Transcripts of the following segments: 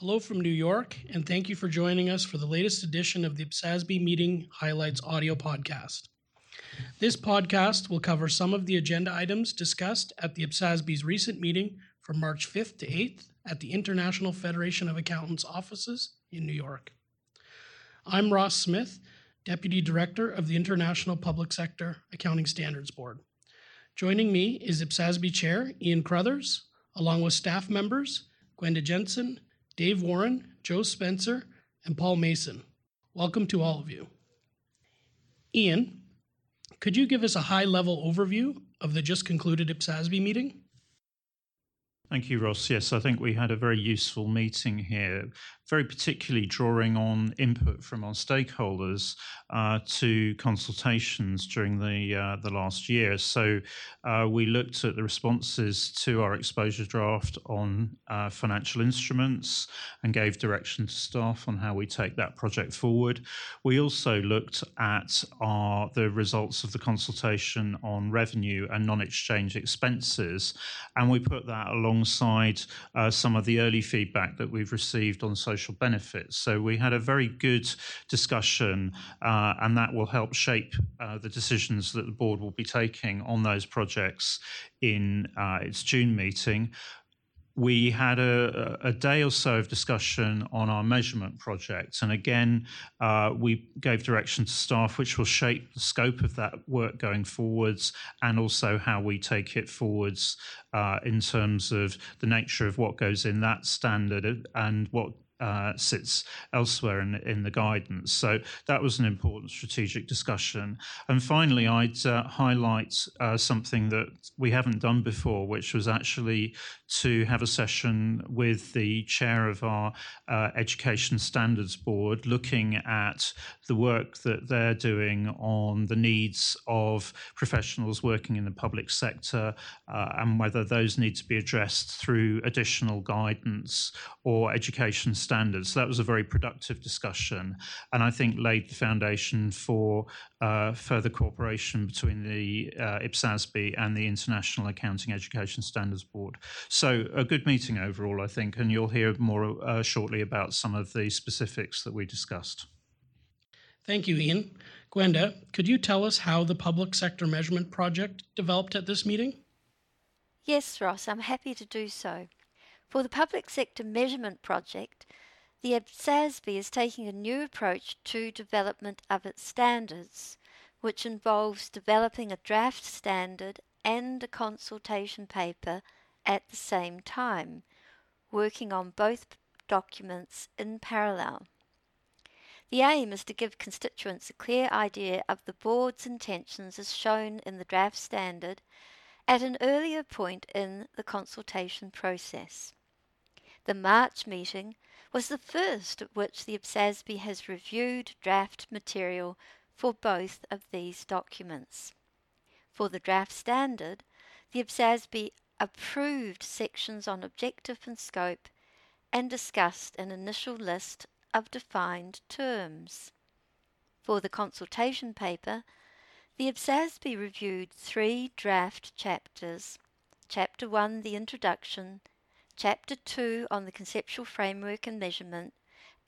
Hello from New York, and thank you for joining us for the latest edition of the IPSASB Meeting Highlights audio podcast. This podcast will cover some of the agenda items discussed at the IPSASB's recent meeting from March 5th to 8th at the International Federation of Accountants offices in New York. I'm Ross Smith, Deputy Director of the International Public Sector Accounting Standards Board. Joining me is IPSASB Chair Ian Carruthers, along with staff members Gwenda Jensen, Dave Warren, Joe Spencer, and Paul Mason. Welcome to all of you. Ian, could you give us a high level overview of the just concluded IPSASB meeting? Thank you, Ross. Yes, I think we had a very useful meeting here very particularly drawing on input from our stakeholders uh, to consultations during the uh, the last year. So uh, we looked at the responses to our exposure draft on uh, financial instruments and gave direction to staff on how we take that project forward. We also looked at our the results of the consultation on revenue and non-exchange expenses, and we put that alongside uh, some of the early feedback that we've received on social social benefits. So we had a very good discussion, uh, and that will help shape uh, the decisions that the board will be taking on those projects in uh, its June meeting we had a, a, day or so of discussion on our measurement project. And again, uh, we gave direction to staff, which will shape the scope of that work going forwards and also how we take it forwards uh, in terms of the nature of what goes in that standard and what uh, sits elsewhere in, in the guidance. So that was an important strategic discussion. And finally, I'd uh, highlight uh, something that we haven't done before, which was actually to have a session with the chair of our uh, Education Standards Board looking at the work that they're doing on the needs of professionals working in the public sector uh, and whether those need to be addressed through additional guidance or education standards. So that was a very productive discussion, and I think laid the foundation for uh, further cooperation between the uh, IPSASB and the International Accounting Education Standards Board. So a good meeting overall, I think, and you'll hear more uh, shortly about some of the specifics that we discussed. Thank you, Ian. Gwenda, could you tell us how the Public Sector Measurement Project developed at this meeting? Yes, Ross, I'm happy to do so. For the Public Sector Measurement Project, the IPSASB is taking a new approach to development of its standards, which involves developing a draft standard and a consultation paper at the same time, working on both documents in parallel. The aim is to give constituents a clear idea of the board's intentions as shown in the draft standard at an earlier point in the consultation process. The March meeting was the first at which the IPSASB has reviewed draft material for both of these documents. For the draft standard, the IPSASB approved sections on objective and scope and discussed an initial list of defined terms. For the consultation paper, the IPSASB reviewed three draft chapters Chapter 1, the introduction, Chapter 2 on the conceptual framework and measurement,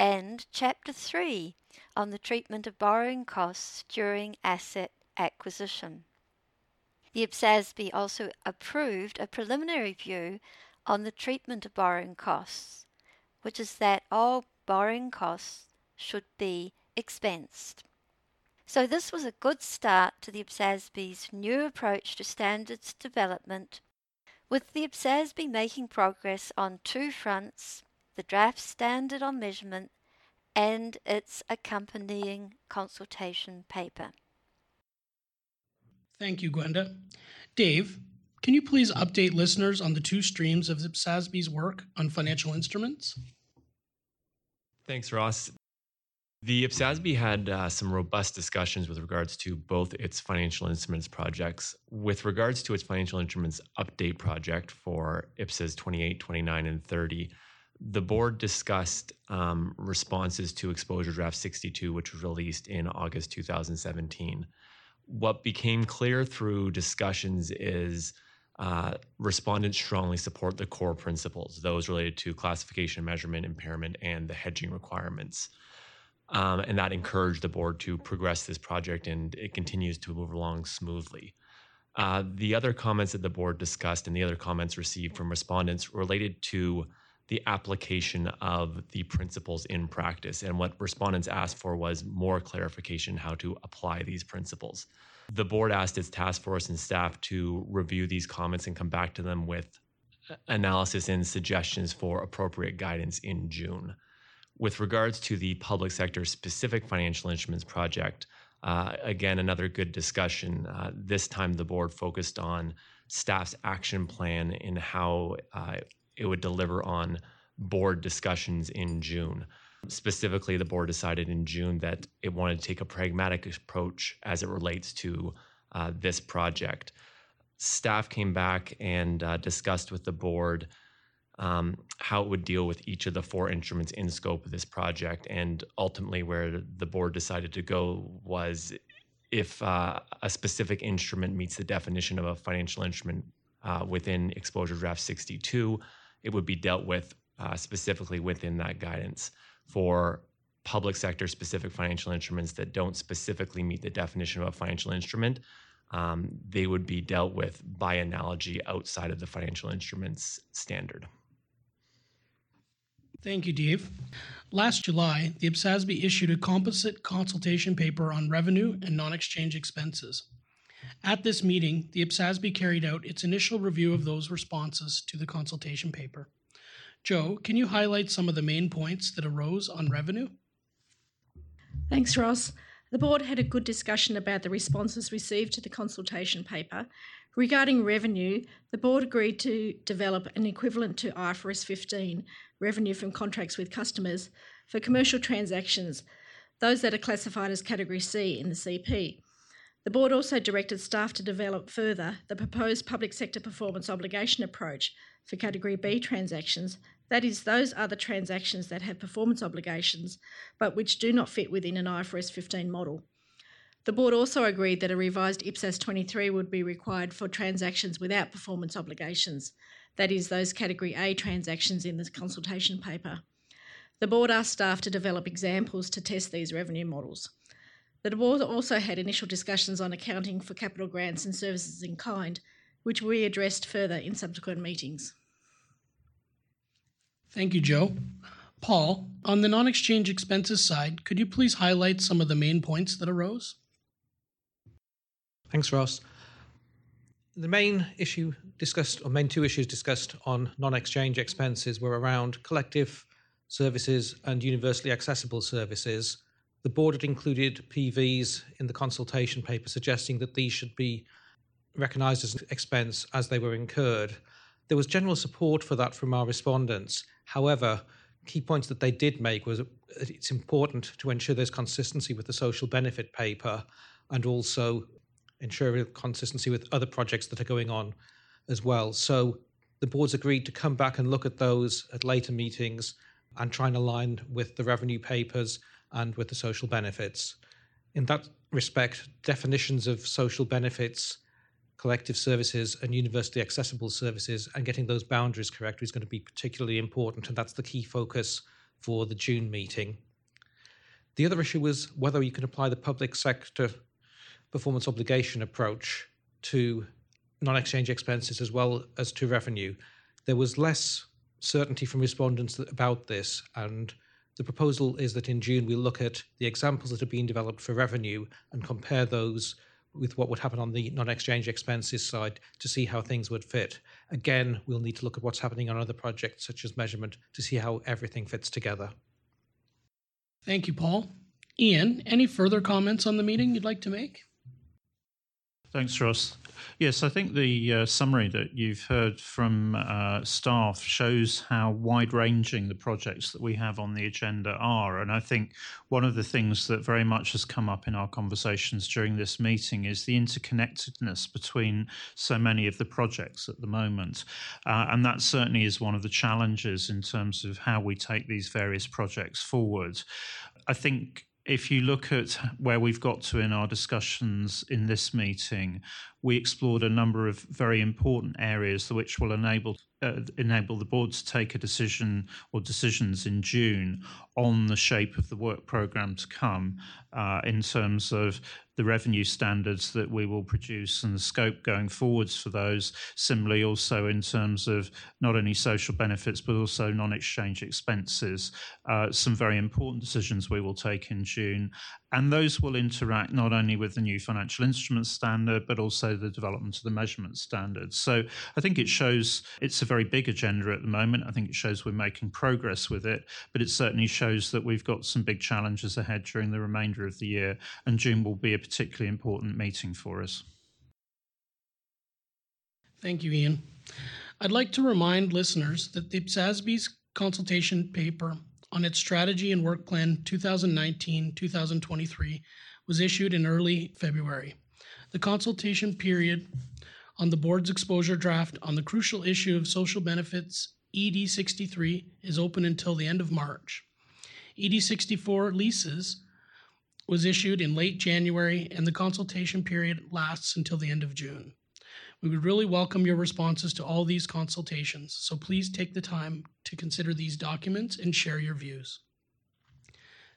and Chapter 3 on the treatment of borrowing costs during asset acquisition. The IPSASB also approved a preliminary view on the treatment of borrowing costs, which is that all borrowing costs should be expensed. So, this was a good start to the IPSASB's new approach to standards development with the IPSASB making progress on two fronts the draft standard on measurement and its accompanying consultation paper. Thank you, Gwenda. Dave, can you please update listeners on the two streams of IPSASB's work on financial instruments? Thanks, Ross. The IPSASB had uh, some robust discussions with regards to both its financial instruments projects. With regards to its financial instruments update project for IPSAS 28, 29, and 30, the board discussed um, responses to Exposure Draft 62, which was released in August 2017. What became clear through discussions is uh, respondents strongly support the core principles, those related to classification, measurement, impairment, and the hedging requirements. Um, and that encouraged the board to progress this project, and it continues to move along smoothly. Uh, the other comments that the board discussed and the other comments received from respondents related to the application of the principles in practice. And what respondents asked for was more clarification how to apply these principles. The board asked its task force and staff to review these comments and come back to them with analysis and suggestions for appropriate guidance in June. With regards to the public sector specific financial instruments project, uh, again, another good discussion. Uh, this time, the board focused on staff's action plan and how uh, it would deliver on board discussions in June. Specifically, the board decided in June that it wanted to take a pragmatic approach as it relates to uh, this project. Staff came back and uh, discussed with the board um, how it would deal with each of the four instruments in scope of this project. And ultimately, where the board decided to go was if uh, a specific instrument meets the definition of a financial instrument uh, within exposure draft 62, it would be dealt with uh, specifically within that guidance. For public sector specific financial instruments that don't specifically meet the definition of a financial instrument, um, they would be dealt with by analogy outside of the financial instruments standard. Thank you, Dave. Last July, the IPSASB issued a composite consultation paper on revenue and non exchange expenses. At this meeting, the IPSASB carried out its initial review of those responses to the consultation paper. Joe, can you highlight some of the main points that arose on revenue? Thanks, Ross. The board had a good discussion about the responses received to the consultation paper. Regarding revenue, the board agreed to develop an equivalent to IFRS 15 revenue from contracts with customers for commercial transactions, those that are classified as Category C in the CP. The board also directed staff to develop further the proposed public sector performance obligation approach for Category B transactions, that is, those other transactions that have performance obligations but which do not fit within an IFRS 15 model. The board also agreed that a revised IPSAS 23 would be required for transactions without performance obligations, that is, those Category A transactions in the consultation paper. The board asked staff to develop examples to test these revenue models. The board also had initial discussions on accounting for capital grants and services in kind, which we addressed further in subsequent meetings. Thank you, Joe. Paul, on the non exchange expenses side, could you please highlight some of the main points that arose? Thanks, Ross. The main issue discussed, or main two issues discussed on non exchange expenses were around collective services and universally accessible services the board had included PVs in the consultation paper, suggesting that these should be recognised as an expense as they were incurred. There was general support for that from our respondents. However, key points that they did make was it's important to ensure there's consistency with the social benefit paper and also ensure consistency with other projects that are going on as well. So the boards agreed to come back and look at those at later meetings and try and align with the revenue papers and with the social benefits. In that respect, definitions of social benefits, collective services, and universally accessible services, and getting those boundaries correct is going to be particularly important, and that's the key focus for the June meeting. The other issue was whether you can apply the public sector performance obligation approach to non exchange expenses as well as to revenue. There was less certainty from respondents about this, and the proposal is that in June we'll look at the examples that have been developed for revenue and compare those with what would happen on the non-exchange expenses side to see how things would fit. Again, we'll need to look at what's happening on other projects such as measurement to see how everything fits together. Thank you, Paul. Ian, any further comments on the meeting you'd like to make? Thanks, Ross. Yes, I think the uh, summary that you've heard from uh, staff shows how wide ranging the projects that we have on the agenda are. And I think one of the things that very much has come up in our conversations during this meeting is the interconnectedness between so many of the projects at the moment. Uh, and that certainly is one of the challenges in terms of how we take these various projects forward. I think if you look at where we've got to in our discussions in this meeting, we explored a number of very important areas which will enable uh, enable the board to take a decision or decisions in June on the shape of the work program to come uh, in terms of the revenue standards that we will produce and the scope going forwards for those. Similarly, also in terms of not only social benefits but also non exchange expenses. Uh, some very important decisions we will take in June. And those will interact not only with the new financial instruments standard but also the development of the measurement standards. So I think it shows it's a very big agenda at the moment. I think it shows we're making progress with it, but it certainly shows that we've got some big challenges ahead during the remainder of the year. And June will be a particularly important meeting for us. Thank you, Ian. I'd like to remind listeners that the IPSASB's consultation paper on its strategy and work plan 2019 2023 was issued in early February. The consultation period on the board's exposure draft on the crucial issue of social benefits ED 63 is open until the end of March. ED 64 leases was issued in late January and the consultation period lasts until the end of June. We would really welcome your responses to all these consultations, so please take the time to consider these documents and share your views.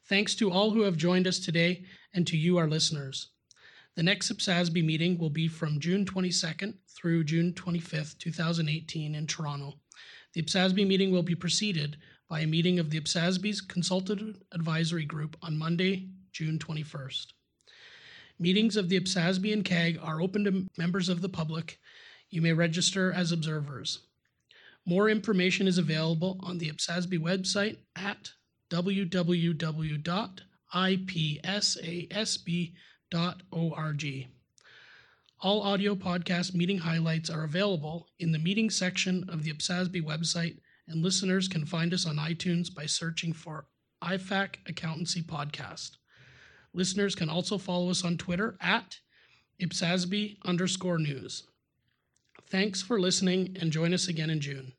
Thanks to all who have joined us today and to you, our listeners. The next IPSASB meeting will be from June 22nd through June 25th, 2018 in Toronto. The IPSASB meeting will be preceded by a meeting of the IPSASB's Consultative Advisory Group on Monday, June 21st. Meetings of the IPSASB and CAG are open to members of the public. You may register as observers. More information is available on the IPSASB website at www.ipsasb.org. All audio podcast meeting highlights are available in the meeting section of the IPSASB website, and listeners can find us on iTunes by searching for IFAC Accountancy Podcast. Listeners can also follow us on Twitter at IPSASB underscore news. Thanks for listening and join us again in June.